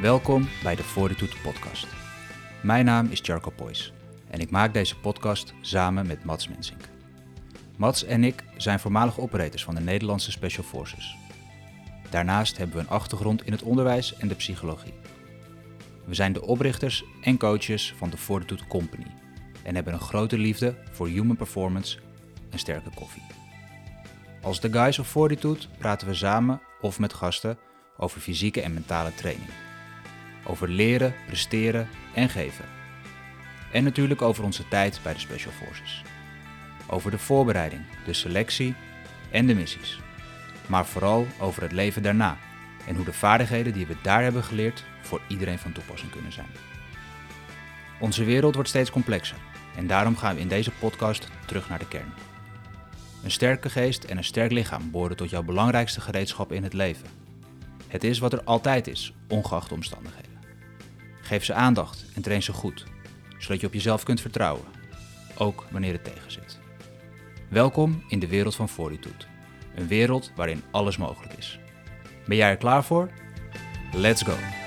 Welkom bij de Fortitude podcast. Mijn naam is Jarko Poys en ik maak deze podcast samen met Mats Mensink. Mats en ik zijn voormalige operators van de Nederlandse Special Forces. Daarnaast hebben we een achtergrond in het onderwijs en de psychologie. We zijn de oprichters en coaches van de Fortitude Company en hebben een grote liefde voor human performance en sterke koffie. Als The Guys of Fortitude praten we samen of met gasten over fysieke en mentale training. Over leren, presteren en geven. En natuurlijk over onze tijd bij de Special Forces. Over de voorbereiding, de selectie en de missies. Maar vooral over het leven daarna en hoe de vaardigheden die we daar hebben geleerd voor iedereen van toepassing kunnen zijn. Onze wereld wordt steeds complexer en daarom gaan we in deze podcast terug naar de kern. Een sterke geest en een sterk lichaam behoren tot jouw belangrijkste gereedschap in het leven. Het is wat er altijd is, ongeacht de omstandigheden. Geef ze aandacht en train ze goed, zodat je op jezelf kunt vertrouwen, ook wanneer het tegenzit. Welkom in de wereld van Fortitude, een wereld waarin alles mogelijk is. Ben jij er klaar voor? Let's go!